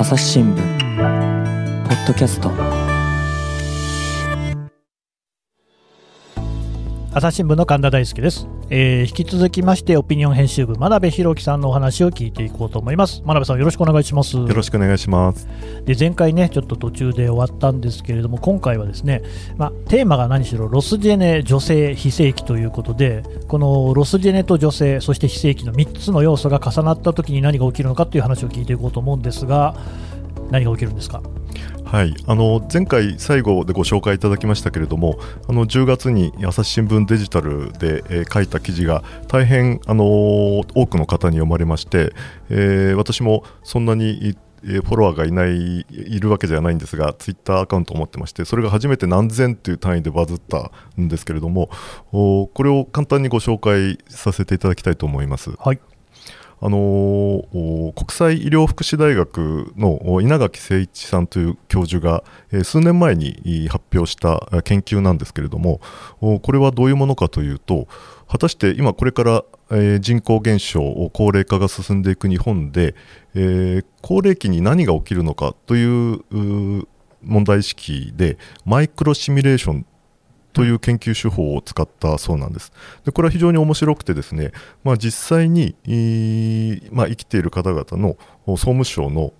朝日新聞ポッドキャスト朝日新聞の神田大輔です、えー引き続きましてオピニオン編集部真鍋弘樹さんのお話を聞いていこうと思います。真鍋さんよろしくお願いします。よろしくお願いします。で前回ねちょっと途中で終わったんですけれども今回はですね、まあ、テーマが何しろロスジェネ女性非正規ということでこのロスジェネと女性そして非正規の3つの要素が重なった時に何が起きるのかという話を聞いていこうと思うんですが何が起きるんですか？はい、あの前回最後でご紹介いただきましたけれども、あの10月に朝日新聞デジタルで、えー書いた記事が大変あの多くの方に読まれまして、えー私もそんなにえフォロワーがいないいるわけじゃないんですが、ツイッターアカウントを持ってまして、それが初めて何千という単位でバズったんですけれども、これを簡単にご紹介させていただきたいと思います。はいあの国際医療福祉大学の稲垣誠一さんという教授が、え数年前に発表した研究なんですけれどもこれはどういうものかというと果たして今これから、え人口減少高齢化が進んでいく日本で、え高齢期に何が起きるのかという問題意識でマイクロシミュレーションという研究手法を使ったそうなんです。でこれは非常に面白くてですね、まあ、実際に、まあ、生きている方々の総務省の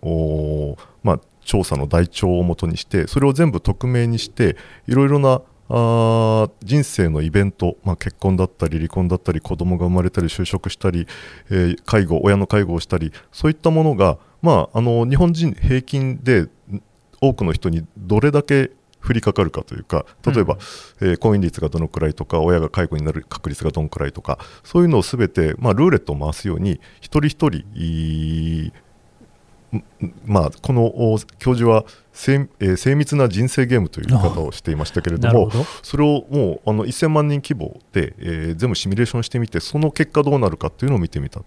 まあ、調査の台帳をもとにしてそれを全部匿名にしていろいろなあ人生のイベント、まあ、結婚だったり離婚だったり子供が生まれたり就職したり、えー介護親の介護をしたりそういったものが、まあ、あの日本人平均で多くの人にどれだけ降りかかるかというか例えば、えー婚姻率がどのくらいとか親が介護になる確率がどのくらいとかそういうのをすべて、まあ、ルーレットを回すように一人一人まあ、このお教授は精,、えー精密な人生ゲームという言い方をしていましたけれどもそれをもうあの1000万人規模で、えー全部シミュレーションしてみてその結果どうなるかっていうのを見てみた。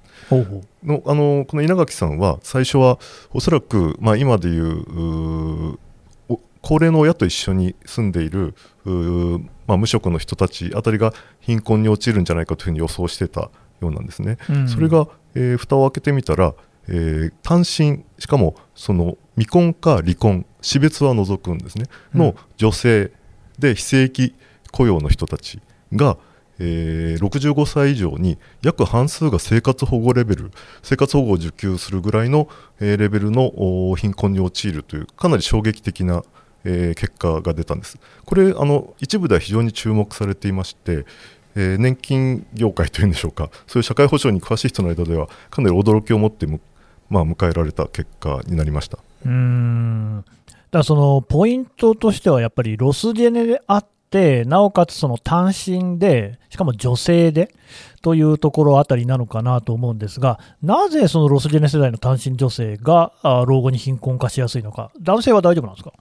のあのこの稲垣さんは最初はおそらく、まあ、今でいう高齢の親と一緒に住んでいるまあ、無職の人たちあたりが貧困に陥るんじゃないかというふうに予想してたようなんですね。うん。それが、えー蓋を開けてみたら、えー単身しかもその未婚か離婚死別は除くんですね、うん。の女性で非正規雇用の人たちが、えー65歳以上に約半数が生活保護レベル生活保護を受給するぐらいの、えーレベルのお貧困に陥るというかなり衝撃的な、えー結果が出たんです。これあの一部では非常に注目されていましてえー年金業界というんでしょうか、そういう社会保障に詳しい人の間では、かなり驚きを持って、まあ、迎えられた結果になりました。うん。だそのポイントとしてはやっぱりロスジェネであって、なおかつその単身で、しかも女性でというところあたりなのかなと思うんですが、なぜそのロスジェネ世代の単身女性が老後に貧困化しやすいのか、男性は大丈夫なんですか？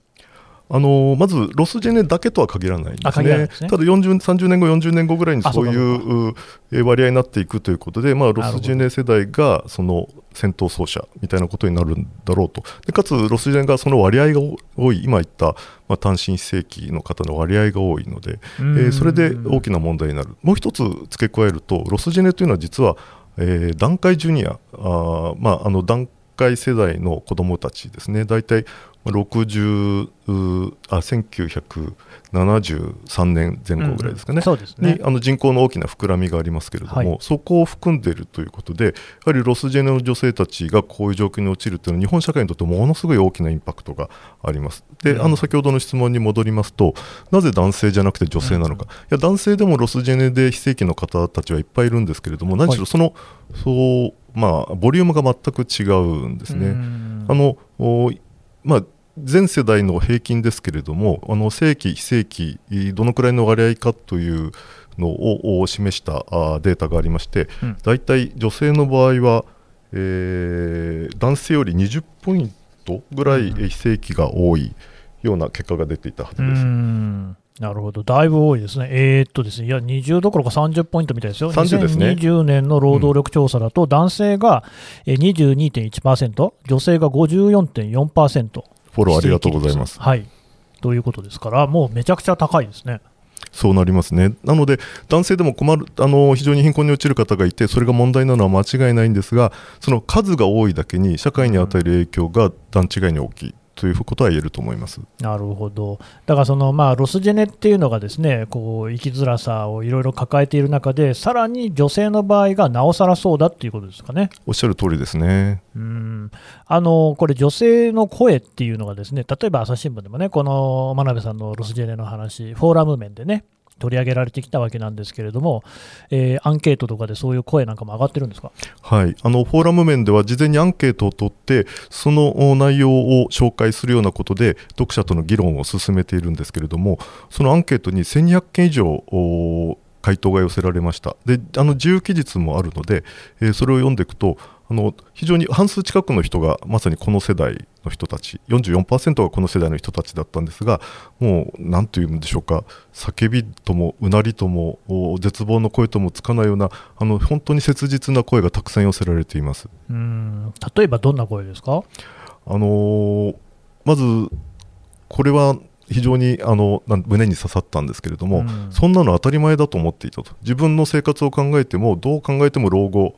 あのーまずロスジェネだけとは限らないんであすねすね。ただ40 30年後、40年後ぐらいにあそういそう割合になっていくということで、まあ、ロスジェネ世代がその先頭走者みたいなことになるんだろうと、でかつロスジェネがその割合が多い、今言った、まあ、単身非正規の方の割合が多いので、えーそれで大きな問題になる、もう一つ付け加えると、ロスジェネというのは実は、えー段階ジュニア、あーまあ、あの段階世代の子どもたちですね、大体60うあ1973年前後ぐらいですかね。そうですねに。あの人口の大きな膨らみがありますけれども、はいそこを含んでいるということで、やはりロスジェネの女性たちがこういう状況に陥るというのは、日本社会にとってものすごい大きなインパクトがあります。で、うんあの先ほどの質問に戻りますと、なぜ男性じゃなくて女性なのか、いや男性でもロスジェネで非正規の方たちはいっぱいいるんですけれども、何しろその、そうまあ、ボリュームが全く違うんですね。うんあのおまあ、全世代の平均ですけれども、あの正規、非正規、どのくらいの割合かというのをを示したあデータがありまして、うん大体女性の場合は、えー男性より20ポイントぐらい非正規が多いような結果が出ていたはずうです。んなるほど、だいぶ多いですね。えーっとですね、いや、20どころか30ポイントみたいですよ。30ですね2020年の労働力調査だと、男性がえー22.1%、女性が54.4%。フォローありがとうございます。はい。ということですから、もうめちゃくちゃ高いですね。そうなりますね。なので、男性でも困るあの非常に貧困に陥る方がいて、それが問題なのは間違いないんですが、その数が多いだけに、社会に与える影響が段違いに大きい。ということは言えると思います。なるほど、だからその、まあ、ロスジェネっていうのがですねこう生きづらさをいろいろ抱えている中で、さらに女性の場合がなおさらそうだっていうことですかね。おっしゃる通りですね。うん。あのこれ、女性の声っていうのが、ですね例えば朝日新聞でもね、この真鍋さんのロスジェネの話、フォーラム面でね、取り上げられてきたわけなんですけれども、えー、アンケートとかでそういう声なんかも上がってるんですか、はい、あのフォーラム面では事前にアンケートを取ってその内容を紹介するようなことで読者との議論を進めているんですけれどもそのアンケートに1200件以上回答が寄せられました。であの自由記述もあるので、えー、それを読んでいくとあの非常に半数近くの人がまさにこの世代の人たち44%がこの世代の人たちだったんですがもう何というんでしょうか叫びともうなりとも絶望の声ともつかないようなあの本当に切実な声がたくさん寄せられています。うん。例えばどんな声ですか？あのー、まずこれは非常にあの胸に刺さったんですけれども、うん、そんなの当たり前だと思っていたと。自分の生活を考えてもどう考えても老後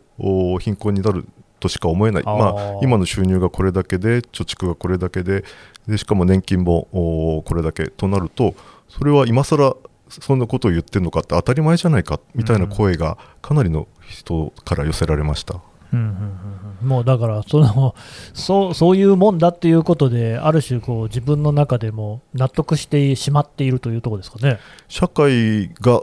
貧困になるとしか思えない、まあ、今の収入がこれだけで、貯蓄がこれだけで、でしかも年金もこれだけとなると、それは今更そんなことを言ってるのかって当たり前じゃないかみたいな声がかなりの人から寄せられました。うんうんうん、もうだからそのそうそういうもんだっていうことである種こう自分の中でも納得してしまっているというところですかね。社会が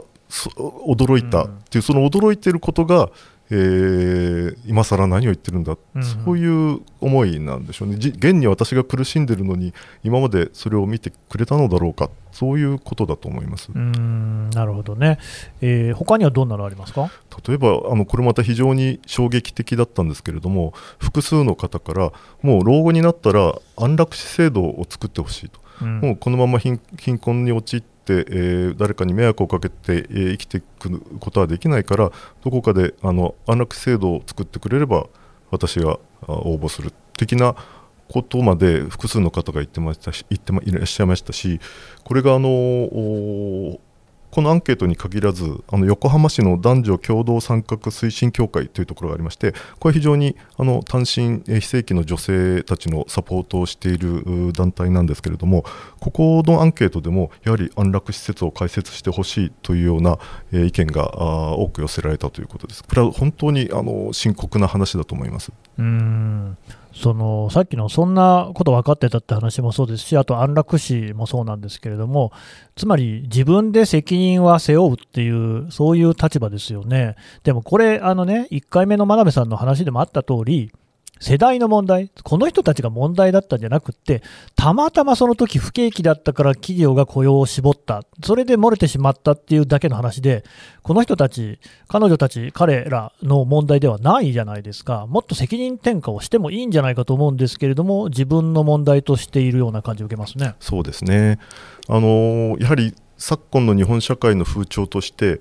驚いたっていう、その驚いていることがえー、今更何を言ってるんだ、うんうん、そういう思いなんでしょうね、現に私が苦しんでるのに、今までそれを見てくれたのだろうか、そういうことだと思います。うんなるほどね、えー、他にはどんなのありますか？例えばあの、これまた非常に衝撃的だったんですけれども、複数の方から、もう老後になったら安楽死制度を作ってほしいと、うん、もうこのまま貧困に陥って、えー、誰かに迷惑をかけて、えー、生きていくことはできないからどこかであの安楽制度を作ってくれれば私が応募する的なことまで複数の方が言ってましたし言っていらっしゃいましたしこれがあのこのアンケートに限らずあの横浜市の男女共同参画推進協会というところがありましてこれは非常にあの単身非正規の女性たちのサポートをしている団体なんですけれどもここのアンケートでもやはり安楽施設を開設してほしいというような、意見が多く寄せられたということです。これは本当にあの深刻な話だと思います。うんそのさっきのそんなこと分かってたって話もそうですし、あと安楽死もそうなんですけれども、つまり自分で責任は背負うっていう、そういう立場ですよね。でもこれ、あのね、1回目の真鍋さんの話でもあった通り、世代の問題、この人たちが問題だったんじゃなくって、たまたまその時不景気だったから企業が雇用を絞った、それで漏れてしまったっていうだけの話で、この人たち、彼女たち、彼らの問題ではないじゃないですか、もっと責任転嫁をしてもいいんじゃないかと思うんですけれども、自分の問題としているような感じを受けますね。そうですね、あのやはり昨今の日本社会の風潮として、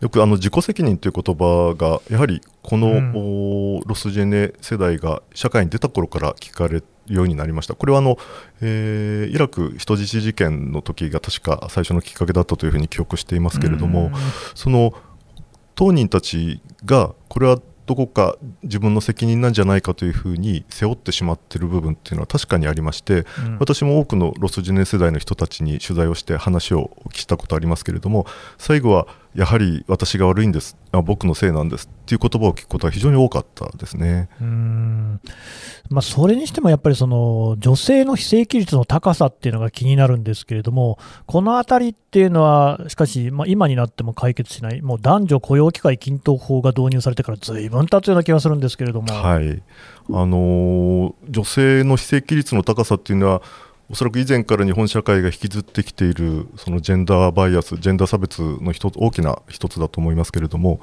よくあの自己責任という言葉がやはりこの、うん、ロスジェネ世代が社会に出た頃から聞かれるようになりました。これはあの、えー、イラク人質事件の時が確か最初のきっかけだったというふうに記憶していますけれども、うん、その当人たちがこれはどこか自分の責任なんじゃないかというふうに背負ってしまっている部分っていうのは確かにありまして、うん、私も多くのロスジェネ世代の人たちに取材をして話をしたことありますけれども最後はやはり私が悪いんですあ僕のせいなんですっていう言葉を聞くことは非常に多かったですね。うん。まあ、それにしてもやっぱりその女性の非正規率の高さっていうのが気になるんですけれども、このあたりっていうのは、しかし、まあ、今になっても解決しない、もう男女雇用機会均等法が導入されてからずいぶん経つような気がするんですけれども。はい。あのー、女性の非正規率の高さっていうのはおそらく以前から日本社会が引きずってきているそのジェンダーバイアス、ジェンダー差別の一つ大きな一つだと思いますけれども、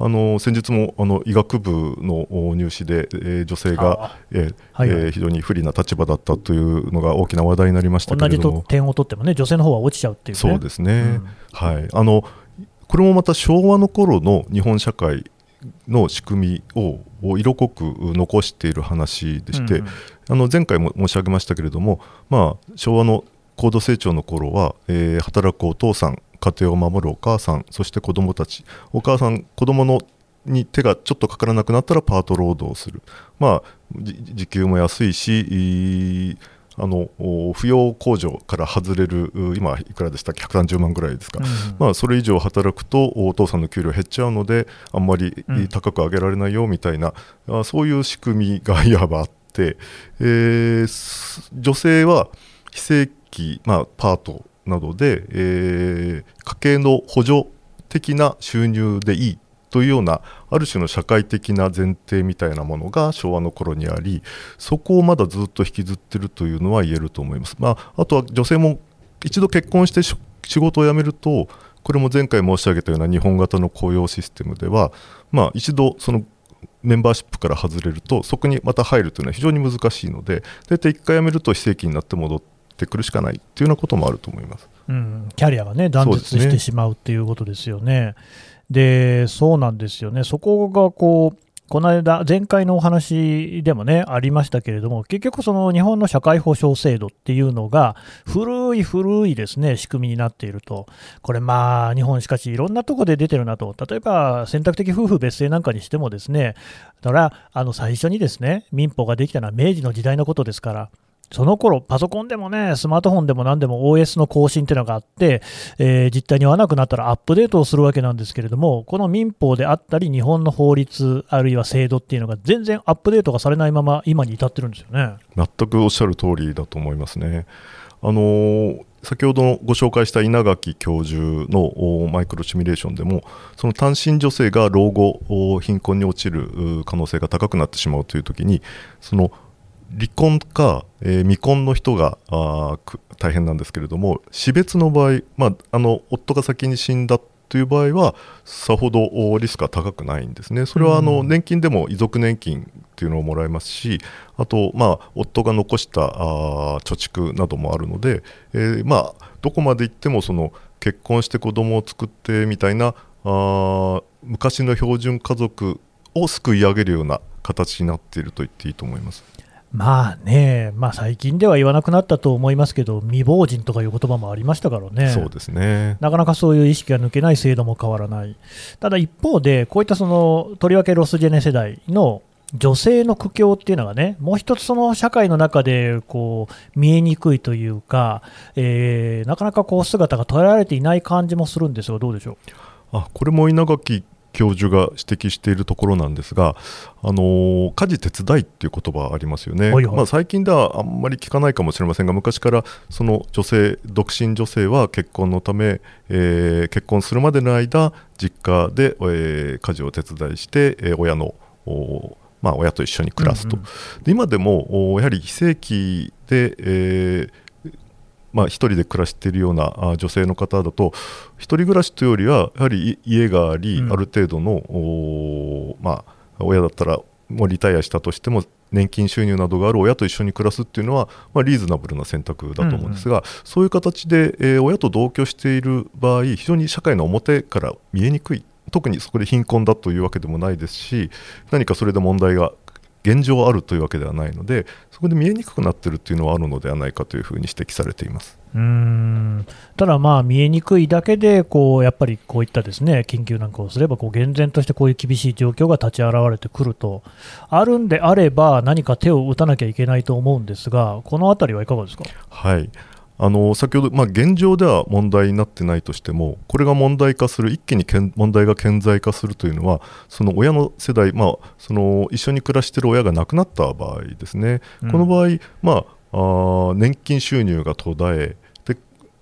あの先日もあの医学部の入試で、えー、女性が、えーはいはい、えー、非常に不利な立場だったというのが大きな話題になりましたけれども。同じ点を取ってもね、女性の方は落ちちゃうっていう、ね、そうですね、うん、はい。あのこれもまた昭和の頃の日本社会の仕組みを色濃く残している話でして、うん、あの前回も申し上げましたけれども、まあ、昭和の高度成長の頃は、えー働くお父さん家庭を守るお母さんそして子供たちお母さん子供のに手がちょっとかからなくなったらパート労働をする、まあ、じ時給も安いしあのお扶養控除から外れるう今いくらでしたっけ？130万ぐらいですか、うんまあ、それ以上働くとお父さんの給料減っちゃうのであんまりうん。高く上げられないよみたいな、あそういう仕組みがいわばあって、えーす女性は非正規、まあ、パートなどで、えー家計の補助的な収入でいいというようなある種の社会的な前提みたいなものが昭和の頃にありそこをまだずっと引きずってるというのは言えると思います。まあ、あとは女性も一度結婚してし仕事を辞めるとこれも前回申し上げたような日本型の雇用システムでは、まあ、一度そのメンバーシップから外れるとそこにまた入るというのは非常に難しいので大体1回辞めると非正規になって戻ってくるしかないというようなこともあると思います。うん、キャリアがね、断絶してしまうっていうことですよね。で、そうなんですよね、そこがこう、この間、前回のお話でもね、ありましたけれども、結局、その日本の社会保障制度っていうのが、古い古いですね、仕組みになっていると、これ、まあ、日本、しかし、いろんなとこで出てるなと、例えば選択的夫婦別姓なんかにしてもですね、だから、あの最初にですね、民法ができたのは明治の時代のことですから、その頃パソコンでもね、スマートフォンでも何でも OS の更新っていうのがあって、えー実態に合わなくなったらアップデートをするわけなんですけれども、この民法であったり、日本の法律、あるいは制度っていうのが全然アップデートがされないまま、今に至ってるんですよね。全くおっしゃる通りだと思いますね。あのー先ほどご紹介した稲垣教授のマイクロシミュレーションでもその単身女性が老後貧困に落ちる可能性が高くなってしまうという時にその離婚か、えー未婚の人があ大変なんですけれども死別の場合、まあ、あの夫が先に死んだという場合はさほどおリスクは高くないんですね。それはあの、うん年金でも遺族年金っていうのをもらえますしあと、まあ、夫が残したあー貯蓄などもあるので、えーまあ、どこまで行ってもその結婚して子供を作ってみたいなあー昔の標準家族を救い上げるような形になっていると言っていいと思います。まあね、まあ、最近では言わなくなったと思いますけど、未亡人とかいう言葉もありましたからね。そうですね。なかなかそういう意識が抜けない制度も変わらない。ただ一方で、こういったそのとりわけロスジェネ世代の女性の苦境っていうのがね、もう一つその社会の中でこう見えにくいというか、えーなかなかこう姿が捉えられていない感じもするんですが、どうでしょあこれも稲垣教授が指摘しているところなんですが、あのー家事手伝いっていう言葉ありますよね、はいはい。まあ、最近ではあんまり聞かないかもしれませんが昔からその女性独身女性は結婚のため、えー結婚するまでの間実家で、えー家事を手伝いして、えー親のおまあ、親と一緒に暮らすと、うんで今でもおやはり非正規で、えーまあ、一人で暮らしているようなあ女性の方だと一人暮らしというよりはやはりい家があり、うん。ある程度の、おまあ、親だったらもうリタイアしたとしても年金収入などがある親と一緒に暮らすっていうのは、まあ、リーズナブルな選択だと思うんですが、そういう形で、えー親と同居している場合非常に社会の表から見えにくい。特にそこで貧困だというわけでもないですし何かそれで問題が現状あるというわけではないのでそこで見えにくくなっているというのはあるのではないかというふうに指摘されています。う。んただ、まあ見えにくいだけでこう、やっぱりこういったですね緊急なんかをすればこう、厳然としてこういう厳しい状況が立ち現れてくると、あるんであれば、何か手を打たなきゃいけないと思うんですが、このあたりはいかがですか？はいあの先ほど、まあ、現状では問題になってないとしてもこれが問題化する一気にけん問題が顕在化するというのはその親の世代、まあ、その一緒に暮らしている親が亡くなった場合ですね、うん。この場合、まあ、あー年金収入が途絶えで、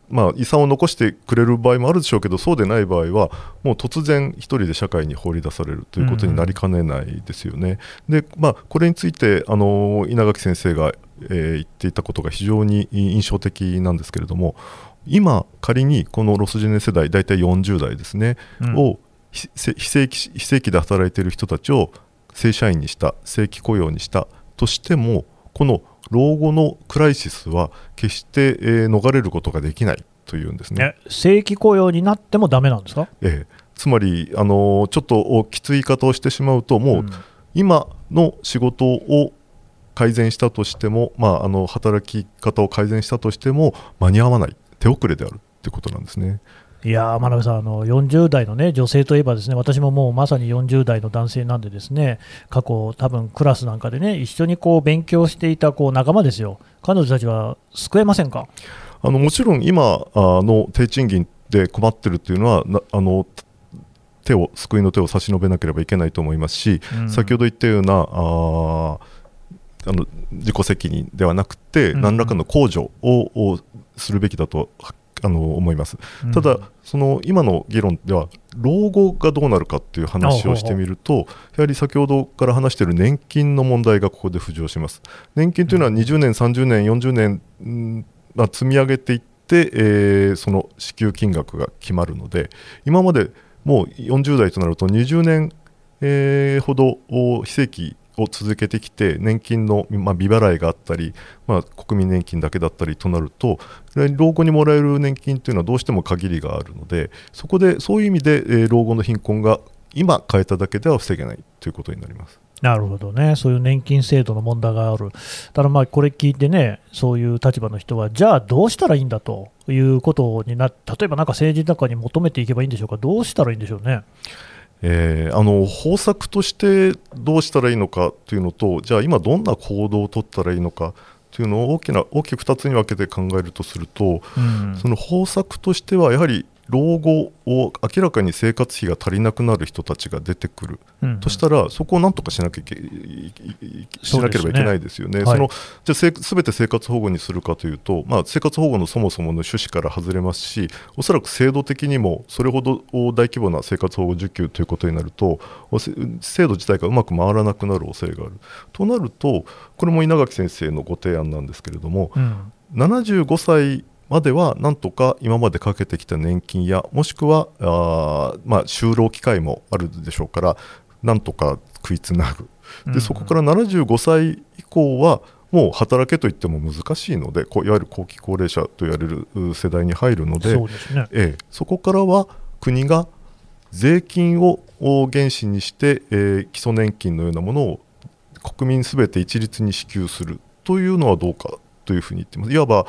まあ、遺産を残してくれる場合もあるでしょうけどそうでない場合はもう突然一人で社会に放り出されるということになりかねないですよね。でまあ、これについてあの稲垣先生が、えー言っていたことが非常に印象的なんですけれども今仮にこのロスジェネ世代大体40代ですね、うんを非非正規非正規で働いている人たちを正社員にした正規雇用にしたとしてもこの老後のクライシスは決して、えー逃れることができないというんですね。え正規雇用になってもダメなんですか？ええつまり、あのーちょっとおきつい言い方をしてしまうともう、ん今の仕事を改善したとしても、まあ、あの働き方を改善したとしても間に合わない手遅れであるということなんですね。いや真鍋さんあの、40代の、ね、女性といえば、ですね私ももうまさに40代の男性なんで、ですね過去、多分クラスなんかでね、一緒にこう勉強していたこう仲間ですよ、彼女たちは救えませんか？あのもちろん今の低賃金で困ってるっていうのは、あの手を救いの手を差し伸べなければいけないと思いますし、うん、先ほど言ったようなああの自己責任ではなくて、うん、何らかの控除をするべきだとあの思います、うん、ただ、その今の議論では老後がどうなるかっていう話をしてみると、やはり先ほどから話している年金の問題がここで浮上します。年金というのは20年、30年、40年、まあ、積み上げていって、えー、その支給金額が決まるので、今までもう40代となると20年、えー、ほど非正規を続けてきて年金の、まあ、未払いがあったり、まあ、国民年金だけだったりとなると老後にもらえる年金というのはどうしても限りがあるのでそこでそういう意味で、え、老後の貧困が今変えただけでは防げないということになります。なるほどね、そういう年金制度の問題がある、ただまあこれ聞いてね、そういう立場の人は、じゃあどうしたらいいんだということにな例えばなんか政治の中に求めていけばいいんでしょうか、どうしたらいいんでしょうね。えー、あの方策としてどうしたらいいのかというのと、じゃあ今、どんな行動を取ったらいいのかというのを大きな大きく2つに分けて考えるとすると、うん、その方策としては、やはり老後を明らかに生活費が足りなくなる人たちが出てくる、うんうん、としたらそこをなんとかしなきゃいけしなければいけないですよね。そ、ね、のじゃあすべて生活保護にするかというと、まあ、生活保護のそもそもの趣旨から外れますしおそらく制度的にもそれほど大規模な生活保護受給ということになると制度自体がうまく回らなくなる恐れがある。となるとこれも稲垣先生のご提案なんですけれども、うん、75歳まではなんとか今までかけてきた年金やもしくはあ、まあ、就労機会もあるでしょうからなんとか食いつなぐ。でそこから75歳以降はもう働けといっても難しいのでこういわゆる後期高齢者と言われる世代に入るのでそ、ね、ええ、そこからは国が税金を原資にして、えー、基礎年金のようなものを国民すべて一律に支給するというのはどうかというふうに言ってます。いわば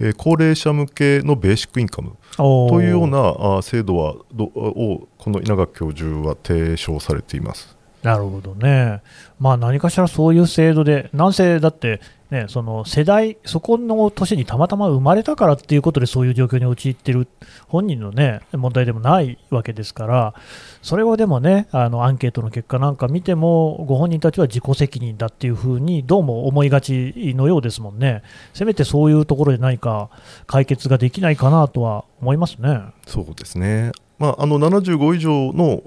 えー、高齢者向けのベーシックインカムというようなあ制度はどをこの稲垣教授は提唱されています。なるほどね、まあ、何かしらそういう制度で、なんせだって、ね、その世代、そこの年にたまたま生まれたからっていうことで、そういう状況に陥っている本人の、ね、問題でもないわけですから、それをでもね、あのアンケートの結果なんか見ても、ご本人たちは自己責任だっていうふうに、どうも思いがちのようですもんね、せめてそういうところで何か解決ができないかなとは思いますね。そうですねまあ、あの75以上の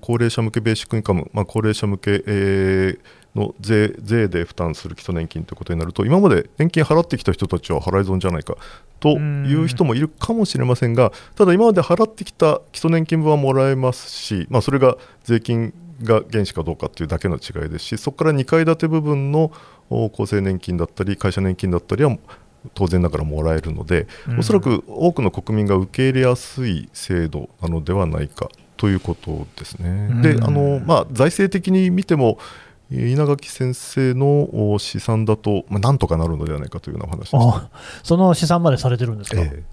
高齢者向けベーシックインカム、まあ、高齢者向け、えー、の税税で負担する基礎年金ということになると今まで年金払ってきた人たちは払い損じゃないかという人もいるかもしれませんがただ今まで払ってきた基礎年金分はもらえますし、まあ、それが税金が原資かどうかというだけの違いですしそこから2階建て部分の厚生年金だったり会社年金だったりは当然ながらもらえるので、うん、おそらく多くの国民が受け入れやすい制度なのではないかということですね。うん、であのまあ、財政的に見ても稲垣先生の試算だと、まあ、なんとかなるのではないかというような話でその試算までされてるんですか、え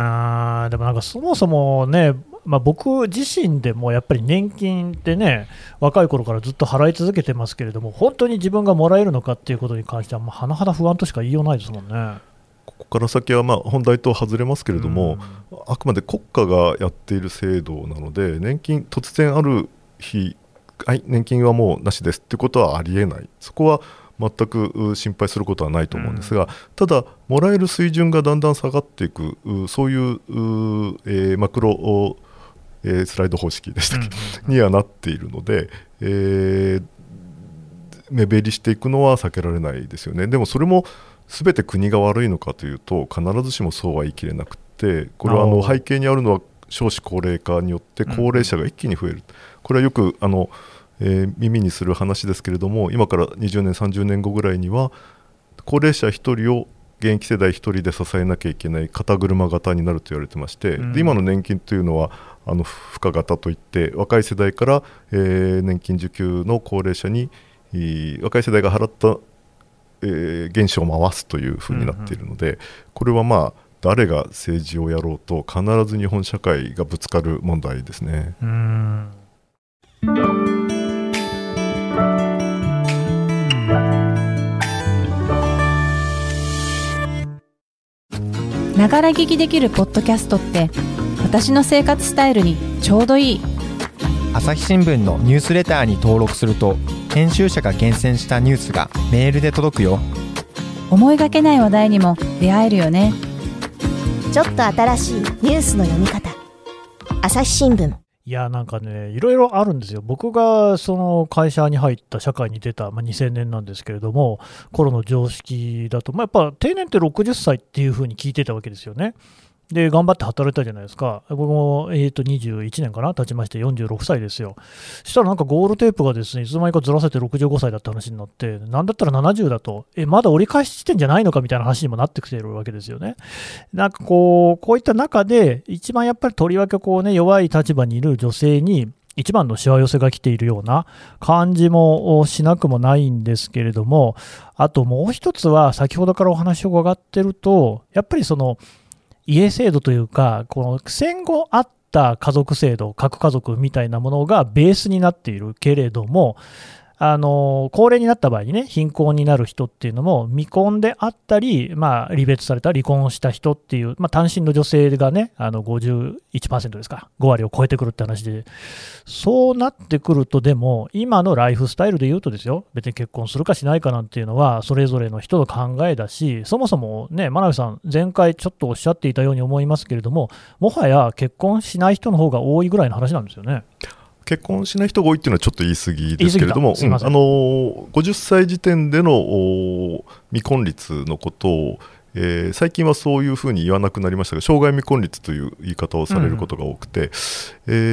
あでもなんかそもそもね、まあ、僕自身でもやっぱり年金ってね、若い頃からずっと払い続けてますけれども、本当に自分がもらえるのかっていうことに関しては、甚だ不安としか言いようないですもんね。ここから先はまあ本題と外れますけれども、うん、あくまで国家がやっている制度なので、年金、突然ある日、はい、年金はもうなしですってことはありえない、そこは全く心配することはないと思うんですが、うん、ただ、もらえる水準がだんだん下がっていく、そういうえー、マクロ、えー、スライド方式でしたっけ、うん、にはなっているので、えー、目減りしていくのは避けられないですよね。でもそれも全て国が悪いのかというと必ずしもそうは言い切れなくてこれはあの背景にあるのは少子高齢化によって高齢者が一気に増える、これはよくあのえー、耳にする話ですけれども今から20年30年後ぐらいには高齢者1人を現役世代1人で支えなきゃいけない肩車型になると言われてまして、うん、で今の年金というのはあの負荷型といって若い世代から、えー、年金受給の高齢者に若い世代が払ったえー、原資を回すというふうになっているので、うんうん、これはまあ誰が政治をやろうと必ず日本社会がぶつかる問題ですね。うんながら聞きできるポッドキャストって私の生活スタイルにちょうどいい。朝日新聞のニュースレターに登録すると編集者が厳選したニュースがメールで届くよ。思いがけない話題にも出会えるよねちょっと新しいニュースの読み方。朝日新聞。いやなんかね、いろいろあるんですよ、僕がその会社に入った社会に出た、まあ、2000年なんですけれども、頃の常識だと、まあ、やっぱ定年って60歳っていうふうに聞いてたわけですよね。で、頑張って働いたじゃないですか。僕も、えっ、ー、と、21年かな？経ちまして46歳ですよ。そしたらなんかゴールテープがですね、いつの間にかずらせて65歳だった話になって、なんだったら70だと、え、まだ折り返し地点じゃないのか？みたいな話にもなってきてるわけですよね。なんかこう、こういった中で、一番やっぱりとりわけこうね、弱い立場にいる女性に、一番のしわ寄せが来ているような感じもしなくもないんですけれども、あともう一つは、先ほどからお話を伺ってると、やっぱりその、家制度というか、この戦後あった家族制度、核家族みたいなものがベースになっているけれども、あの高齢になった場合にね、貧困になる人っていうのも、未婚であったり、まあ、離別された、離婚した人っていう、まあ、単身の女性がね、あの51%ですか、5割を超えてくるって話で、そうなってくると、でも、今のライフスタイルで言うとですよ、別に結婚するかしないかなんていうのは、それぞれの人の考えだし、そもそもね、真鍋さん、前回ちょっとおっしゃっていたように思いますけれども、もはや結婚しない人の方が多いぐらいの話なんですよね。結婚しない人が多いっていうのはちょっと言い過ぎですけれども、うん、あの50歳時点での未婚率のことをえー、最近はそういうふうに言わなくなりましたが障害未婚率という言い方をされることが多くて、うん、え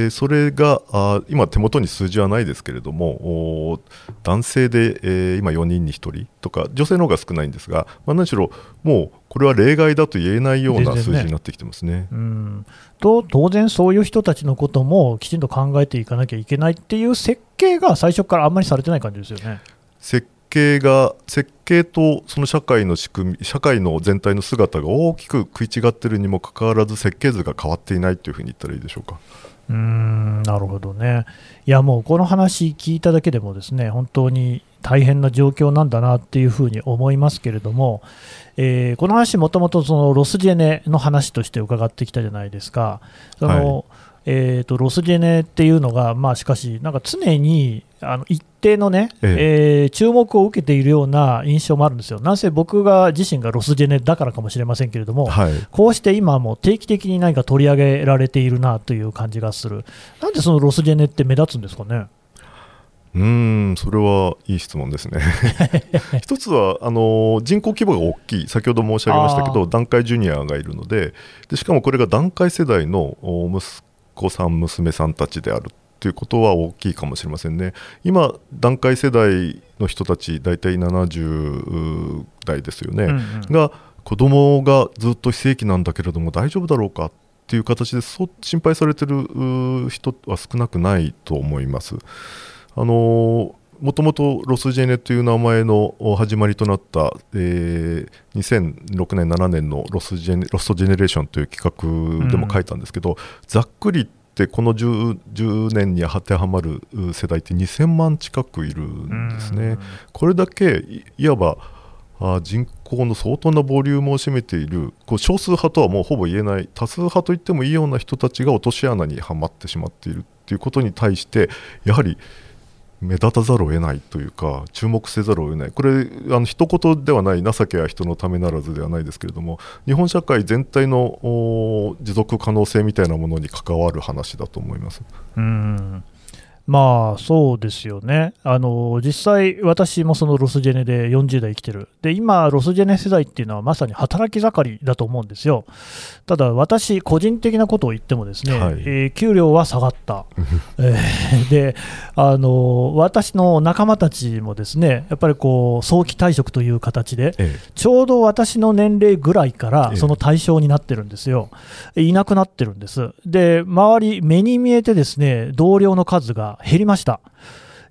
ー、それがあ今手元に数字はないですけれども男性で、えー、今4人に1人とか女性の方が少ないんですが、まあ、何しろもうこれは例外だと言えないような数字になってきてますね。ねうんと当然そういう人たちのこともきちんと考えていかなきゃいけないっていう設計が最初からあんまりされてない感じですよね。設計が設計とその社会の仕組み社会の全体の姿が大きく食い違っているにもかかわらず設計図が変わっていないというふうに言ったらいいでしょうか。うんなるほどね。いやもうこの話聞いただけでもですね本当に大変な状況なんだなっていうふうに思いますけれども、えー、この話もともとロスジェネの話として伺ってきたじゃないですか。その、はいえーと、ロスジェネっていうのが、まあ、しかし、なんか常にあの一定のね、ええ。えー、注目を受けているような印象もあるんですよ、なんせ僕が自身がロスジェネだからかもしれませんけれども、はい、こうして今も定期的に何か取り上げられているなという感じがする、なんでそのロスジェネって目立つんですかね？うんそれはいい質問ですね。一つはあの人口規模が大きい。先ほど申し上げましたけど団塊ジュニアがいるのででしかもこれが団塊世代の息子さん娘さんたちであるということは大きいかもしれませんね。今団塊世代の人たち大体70代ですよね、うんうん、が子供がずっと非正規なんだけれども大丈夫だろうかっていう形でそ心配されてる人は少なくないと思います。あのもともとロスジェネという名前の始まりとなった、えー、2006年、7年のロスジェネロストジェネレーションという企画でも書いたんですけど、うん、ざっくりってこの 10, 10, 年に当てはまる世代って2000万近くいるんですね。うん、これだけいわばあ人口の相当なボリュームを占めているこう少数派とはもうほぼ言えない多数派といってもいいような人たちが落とし穴にはまってしまっているということに対してやはり目立たざるを得ないというか注目せざるを得ないこれあの一言ではない情けは人のためならずではないですけれども日本社会全体の持続可能性みたいなものに関わる話だと思います。うんまあそうですよね、あの実際、私もそのロスジェネで40代生きてる、で今、ロスジェネ世代っていうのはまさに働き盛りだと思うんですよ、ただ私、個人的なことを言っても、ですね、はい、えー、給料は下がった、えー、であの私の仲間たちもですねやっぱりこう早期退職という形で、ええ、ちょうど私の年齢ぐらいからその対象になってるんですよ、え、いなくなってるんです。で周り目に見えてですね同僚の数が減りました。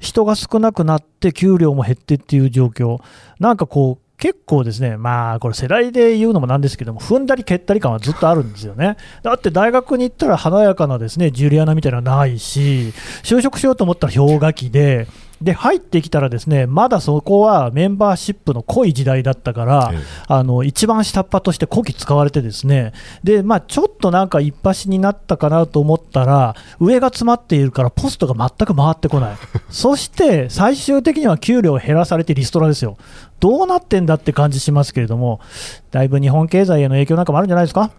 人が少なくなって給料も減ってっていう状況、なんかこう、結構ですね、まあ、これ、世代で言うのもなんですけども、踏んだり蹴ったり感はずっとあるんですよね。だって大学に行ったら華やかなですねジュリアナみたいなのはないし、就職しようと思ったら氷河期で、で入ってきたらですねまだそこはメンバーシップの濃い時代だったから、ええ。あの一番下っ端としてこき使われてですねで、まあ、ちょっとなんか一発になったかなと思ったら上が詰まっているからポストが全く回ってこない。そして最終的には給料を減らされてリストラですよ。どうなってんだって感じしますけれどもだいぶ日本経済への影響なんかもあるんじゃないですか？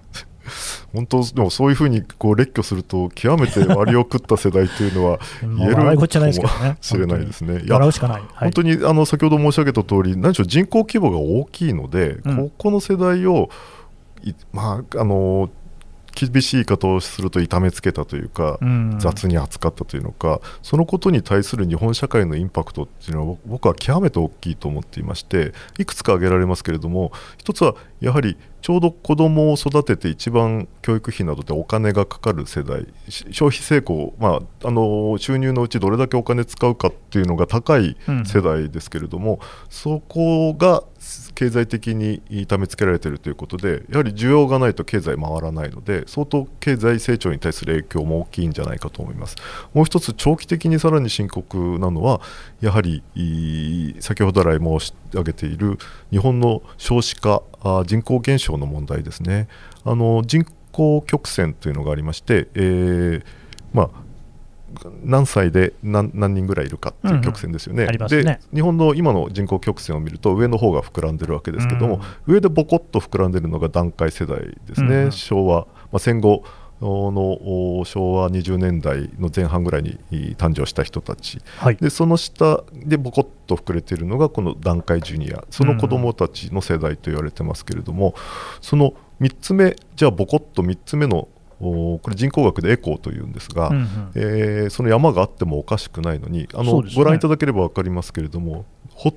本当でもそういうふうにこう列挙すると極めて割りを食った世代というのは も言えるかねもしれないですね。い。や笑うしかない、はい。本当にあの先ほど申し上げた通り、何でしょう人口規模が大きいので、うん。ここの世代をいまああの厳しい言い方をすると痛めつけたというか、うん。雑に扱ったというのか、そのことに対する日本社会のインパクトっていうのは僕は極めて大きいと思っていまして、いくつか挙げられますけれども、一つはやはりちょうど子どもを育てて一番教育費などでお金がかかる世代、し消費成功、まあ、あの収入のうちどれだけお金使うかっていうのが高いうん世代ですけれども、そこが経済的に痛めつけられているということで、やはり需要がないと経済回らないので、相当経済成長に対する影響も大きいんじゃないかと思います。もう一つ、長期的にさらに深刻なのは、やはり先ほど来申し上げている日本の少子化、あ人口減少の問題ですね。あの人口曲線というのがありまして、えーまあ、何歳で何何人ぐらいいるかっていう曲線ですよね。うんうんありますね。で日本の今の人口曲線を見ると上の方が膨らんでるわけですけども、上でボコッと膨らんでるのが団塊世代ですね、うんうん。昭和、まあ、戦後のお昭和20年代の前半ぐらいにい誕生した人たち。はい。でその下でボコッと膨れているのがこの団塊ジュニア。その子どもたちの世代と言われてますけれども、その3つ目じゃあボコッと3つ目のおこれ人口学でエコーというんですが、うんうん。えーその山があってもおかしくないのにあの、ね。ご覧いただければ分かりますけれどもほ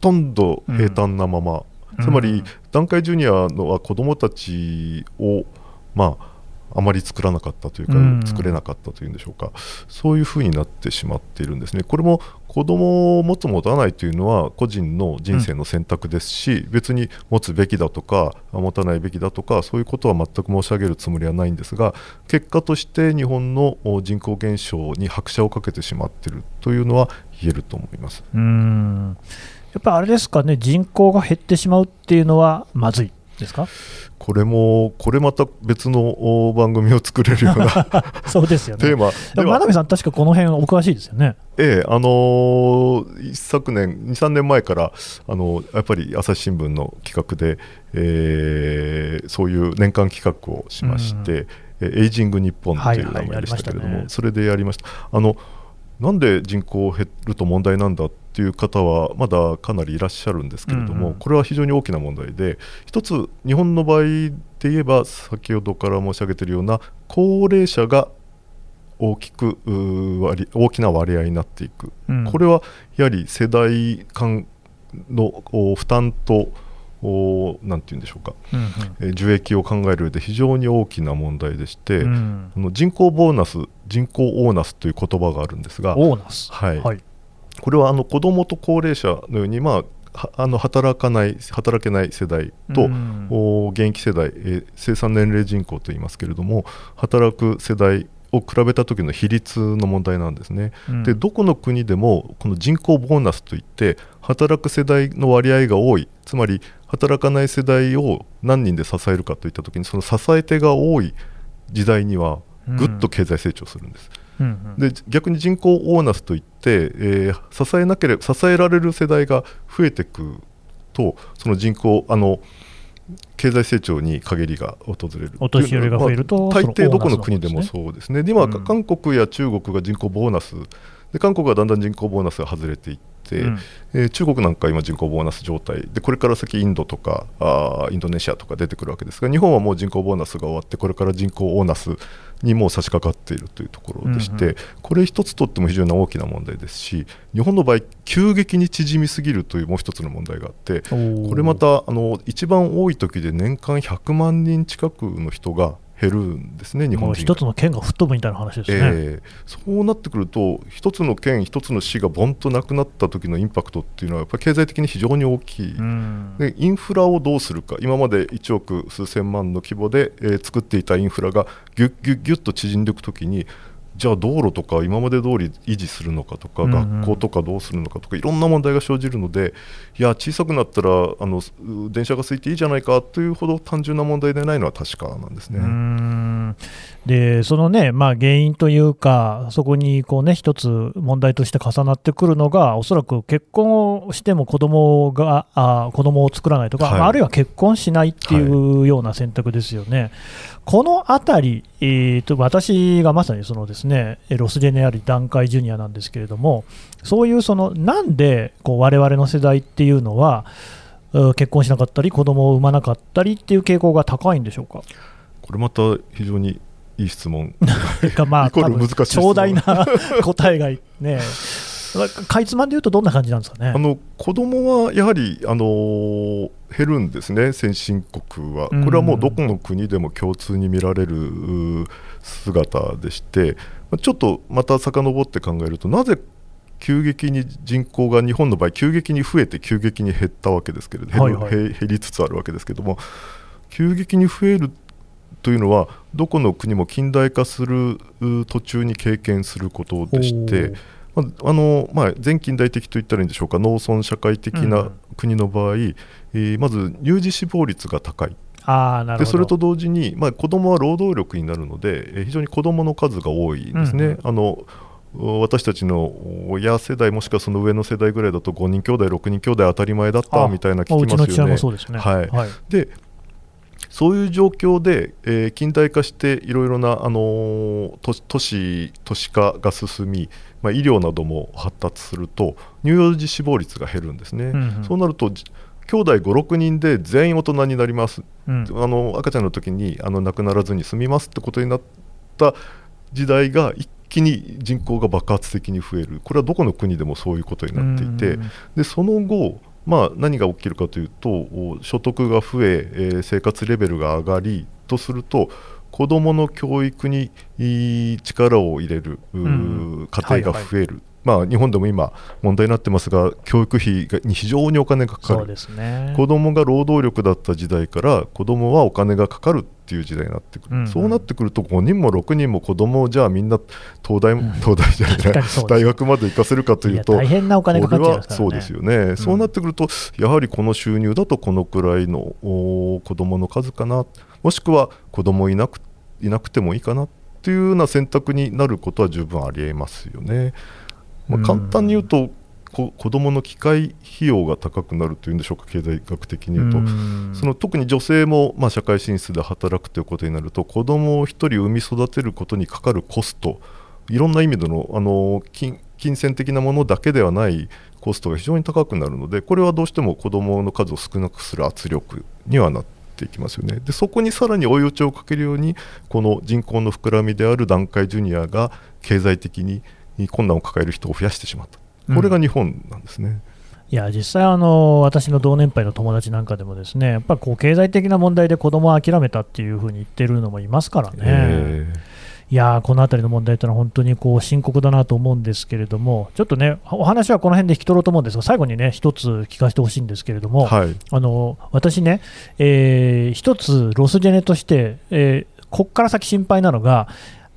とんど平坦なまま、うん。つまりうん団塊ジュニアのは子どもたちをまああまり作らなかったというか、うん。作れなかったというんでしょうか。そういうふうになってしまっているんですね。これも子供を持つ持たないというのは個人の人生の選択ですし、別に持つべきだとか持たないべきだとかそういうことは全く申し上げるつもりはないんですが結果として日本のお人口減少に拍車をかけてしまっているというのは言えると思います。うーん。やっぱりあれですかね、人口が減ってしまうっていうのはまずいですか？これもこれまた別のお番組を作れるような そうですよね。テーマ真鍋さん、確かこの辺お詳しいですよね。ええあのー一昨年、2、3年前から、あのやっぱり朝日新聞の企画で、えーそういう年間企画をしまして、えーエイジング日本という名前でしたけれども、はいはいねそれでやりました。あのなんで人口減ると問題なんだっていう方はまだかなりいらっしゃるんですけれども、うんうん。これは非常に大きな問題で一つ日本の場合で言えば先ほどから申し上げているような高齢者が大きく割大きな割合になっていく、うん。これはやはり世代間のお負担とおなんて言うんでしょうか、うんえー受益を考える上で非常に大きな問題でして、うんうん。この人口ボーナス人口オーナスという言葉があるんですがオーナス。はい。はい。これはあの子どもと高齢者のように、まあ、はあの働かない働けない世代と、うんお現役世代、えー生産年齢人口といいますけれども働く世代を比べた時の比率の問題なんですね。うんでどこの国でもこの人口ボーナスといって働く世代の割合が多いつまり働かない世代を何人で支えるかといった時にその支え手が多い時代にはぐっと経済成長するんです。うんうんで逆に人口オーナスといって、えー支えなければ支えられる世代が増えていくとその人口あの経済成長に陰りが訪れる。お年寄りが増えるとまあ大抵どこの国でもそうですね。で今、うん韓国や中国が人口ボーナス。で韓国はだんだん人口ボーナスが外れていって、うん。えー中国なんか今人口ボーナス状態。でこれから先インドとかあーインドネシアとか出てくるわけですが日本はもう人口ボーナスが終わってこれから人口オーナスにもう差し掛かっているというところでして、うんうこれ一つとっても非常に大きな問題ですし日本の場合急激に縮みすぎるというもう一つの問題があってこれまたあの一番多い時で年間100万人近くの人が減るんですね、日本人が。一つの県が吹っ飛ぶみたいな話ですね。ええ。そうなってくると、一つの県、一つの市がボンとなくなった時のインパクトっていうのは、やっぱり経済的に非常に大きい、うん。でインフラをどうするか、今まで1億数千万の規模で、えー作っていたインフラがぎゅっぎゅっぎゅっと縮んでいくときに、じゃあ道路とか今まで通り維持するのかとか、うんうん学校とかどうするのかとかいろんな問題が生じるのでいや小さくなったらあのす電車が空いていいじゃないかというほど単純な問題でないのは確かなんですね。でそのね、まあ、原因というか、そこにこう、ね、一つ問題として重なってくるのが、おそらく結婚をしても子供があ子供を作らないとか、はいまああるいは結婚しないっていうような選択ですよね。このあたり、えーと、私がまさにそのですねロスジェネアリ団塊ジュニアなんですけれども、そういうそのなんでこう我々の世代っていうのは、う結婚しなかったり、子供を産まなかったりっていう傾向が高いんでしょうか？これまた非常にいい質問。がまあ、イコー多分ル難しい質問。壮大な答えがね、かいつまんで言うと、どんな感じなんですかね。あの子供はやはり、あのー減るんですね、先進国は。うんこれはもうどこの国でも共通に見られる姿でして、まあちょっとまた遡って考えると、なぜ急激に人口が日本の場合、急激に増えて急激に減ったわけですけれど、減るはいはい減減りつつあるわけですけれども、急激に増えるというのは、どこの国も近代化する途中に経験することでして。まああのまあ、前近代的と言ったらいいんでしょうか農村社会的うんうなん国の場合、えーまず乳児死亡率が高いあーなるほどでそれと同時に、まあ、子どもは労働力になるので、えー非常に子どもの数が多いんですね。うんうんあの私たちの親世代もしくはその上の世代ぐらいだと5人兄弟6人兄弟当たり前だったあみたいな聞きますよね。もそうですね。はいはいでそういう状況で、えー近代化していろいろな、あのー都都市都市化が進み、まあ、医療なども発達すると乳幼児死亡率が減るんですね。うんうん。そうなるとじ兄弟56人で全員大人になります、うん。あの赤ちゃんの時にあの亡くならずに済みますってことになった時代が一気に人口が爆発的に増える。これはどこの国でもそういうことになっていて、うん。でその後、まあ、何が起きるかというとお所得が増ええー生活レベルが上がりとすると子どもの教育にいい力を入れる、家庭が増える、まあ、日本でも今問題になってますが教育費がに非常にお金がかかる。ね。子供が労働力だった時代から子供はお金がかかるっていう時代になってくる、うんうん。そうなってくると5人も6人も子供をじゃあみんな東大、東大じゃない大学まで行かせるかというと大変なお金かかっちゃいますからね。そうですよね、そうなってくるとやはりこの収入だとこのくらいのお子供の数かなもしくは子供いなくいなくてもいいかなっていうような選択になることは十分ありえますよね。まあ、うん。簡単に言うと、こ子供の機械費用が高くなるというんでしょうか経済学的に言うと、うん。その特に女性も、まあ、社会進出で働くということになると子供を1人産み育てることにかかるコストいろんな意味でのあの金金銭的なものだけではないコストが非常に高くなるのでこれはどうしても子供の数を少なくする圧力にはなっていきますよね。でそこにさらに追い打ちをかけるようにこの人口の膨らみである団塊ジュニアが経済的に困難を抱える人を増やしてしまった。これが日本なんですね。いや実際あの、私の同年配の友達なんかでも、ですねやっぱりこう経済的な問題で子供を諦めたっていうふうに言ってるのもいますからね、えいやーこのあたりの問題というのは本当にこう深刻だなと思うんですけれども、ちょっとね、お話はこの辺で引き取ろうと思うんですが、最後にね、一つ聞かせてほしいんですけれども、ーはいあの私ね、えー一つロスジェネとして、えーここから先心配なのが、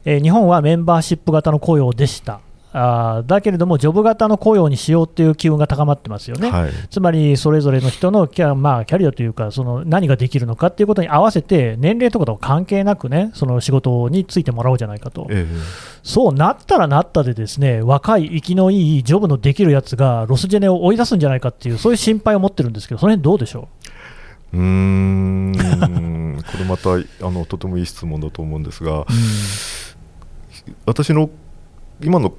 えー日本はメンバーシップ型の雇用でした。あーだけれども、ジョブ型の雇用にしようっていう機運が高まってますよね。はいつまり、それぞれの人のキャ,、まあ、キャリアというか、その何ができるのかっていうことに合わせて、年齢とかと関係なくね、その仕事についてもらおうじゃないかと。えそうなったらなったで、ですね若い、生きのいい、ジョブのできるやつがロスジェネを追い出すんじゃないかっていう、そういう心配を持ってるんですけど、その辺どうでしょーうーんこれまたあのとてもいい質問だと思うんですが、う。私の今の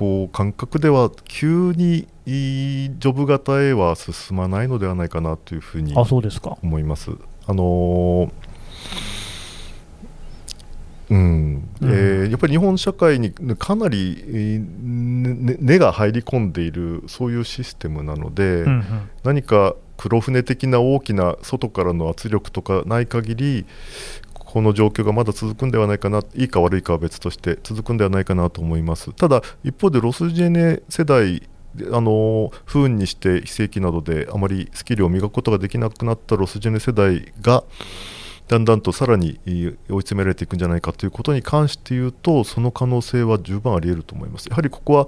こう感覚では急にジョブ型へは進まないのではないかなというふうに。思います。あのーうんえーやっぱり日本社会にかなり、えーね根が入り込んでいるそういうシステムなので、うんうん何か黒船的な大きな外からの圧力とかない限りこの状況がまだ続くんではないかな、いいか悪いかは別として続くんではないかなと思います。ただ、一方でロスジェネ世代あの不運にして非正規などであまりスキルを磨くことができなくなったロスジェネ世代がだんだんとさらに追い詰められていくんじゃないかということに関して言うとその可能性は十分あり得ると思います。やはりここは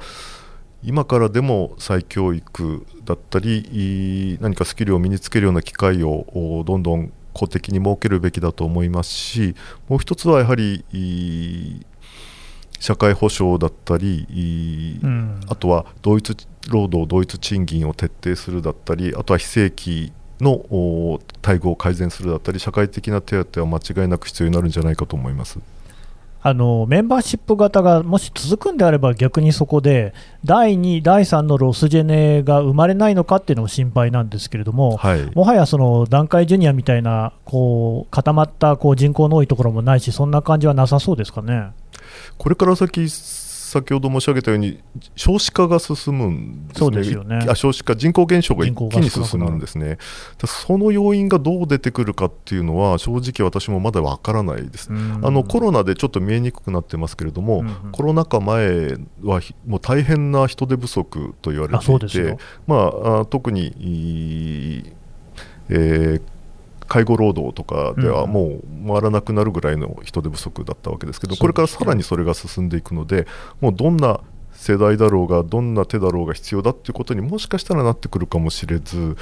今からでも再教育だったり何かスキルを身につけるような機会をどんどん公的に設けるべきだと思いますしもう一つはやはり社会保障だったり、うん、あとは同一労働同一賃金を徹底するだったりあとは非正規の待遇を改善するだったり社会的な手当は間違いなく必要になるんじゃないかと思います。あのメンバーシップ型がもし続くんであれば、逆にそこで第2、第3のロスジェネが生まれないのかっていうのも心配なんですけれども、はい、もはやその団塊ジュニアみたいなこう固まったこう人口の多いところもないし、そんな感じはなさそうですかね。これから先先ほど申し上げたように少子化が進むんですね、すね。あ少子化、人口減少が一気に進むんですね、その要因がどう出てくるかっていうのは、正直私もまだわからないです、あのコロナでちょっと見えにくくなってますけれども、うんうん、コロナ禍前はもう大変な人手不足と言われていて、まあ、特に、えー、介護労働とかではもう回らなくなるぐらいの人手不足だったわけですけど、これからさらにそれが進んでいくので、もうどんな世代だろうがどんな手だろうが必要だっていうことにもしかしたらなってくるかもしれず、うん、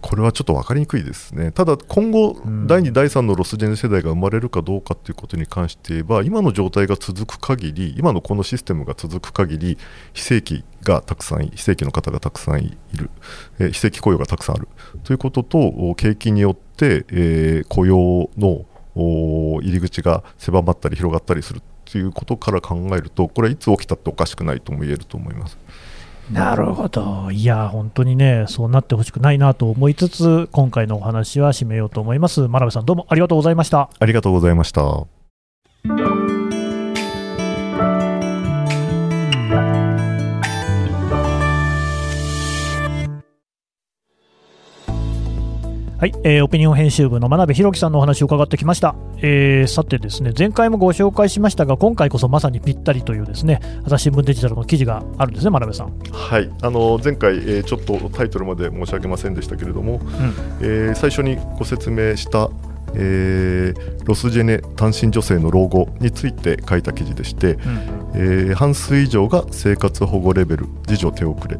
これはちょっと分かりにくいですね。ただ今後、うん、第2第3のロスジェネ世代が生まれるかどうかっていうことに関して言えば今の状態が続く限り今のこのシステムが続く限り非正規がたくさん非正規の方がたくさんいる、えー、非正規雇用がたくさんあるということと景気によって、えー、雇用の入り口が狭まったり広がったりするということから考えると、これはいつ起きたっておかしくないとも言えると思います。なるほど、いや、本当にね、そうなってほしくないなと思いつつ、今回のお話は締めようと思います。真鍋さん、どうもありがとうございました。ありがとうございました。はい、えー、オピニオン編集部の真鍋弘樹さんのお話を伺ってきました、えー、さてですね前回もご紹介しましたが今回こそまさにぴったりというですね朝日新聞デジタルの記事があるんですね真鍋さん。はいあの前回、えー、ちょっとタイトルまで申し上げませんでしたけれども、うん、えー、最初にご説明したえー、ロスジェネ単身女性の老後について書いた記事でして、うん、えー、半数以上が生活保護レベル自助手遅れ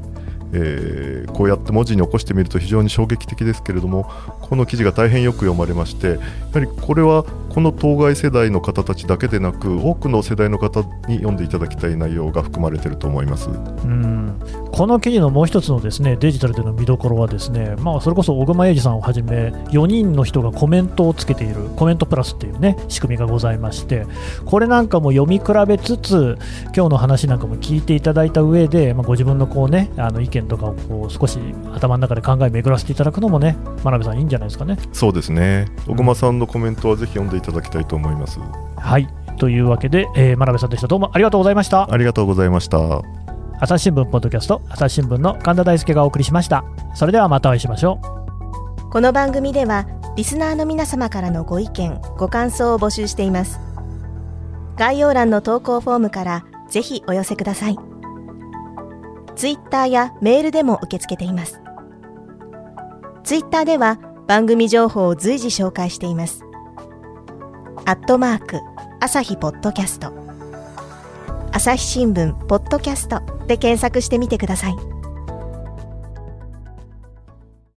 えー、こうやって文字に起こしてみると非常に衝撃的ですけれどもこの記事が大変よく読まれましてやはりこれはこの当該世代の方たちだけでなく多くの世代の方に読んでいただきたい内容が含まれていると思います。うん。この記事のもう一つのですねデジタルでの見どころはですね、まあ、それこそ小熊英二さんをはじめ4人の人がコメントをつけているコメントプラスっていうね仕組みがございましてこれなんかも読み比べつつ今日の話なんかも聞いていただいた上で、まあ、ご自分のこうねあの意見とかをこう少し頭の中で考え巡らせていただくのもね真鍋さんいいんじゃないですかね。そうですね。小熊さんのコメントはぜひ読んでいただきたいと思います。はい。というわけで、えー、真鍋さんでした。どうもありがとうございました。ありがとうございました。朝日新聞ポッドキャスト朝日新聞の神田大輔がお送りしました。それではまたお会いしましょう。この番組ではリスナーの皆様からのご意見ご感想を募集しています。概要欄の投稿フォームからぜひお寄せください。ツイッターやメールでも受け付けています。ツイッターでは番組情報を随時紹介していますアットマーク朝日ポッドキャスト朝日新聞ポッドキャストで検索してみてください。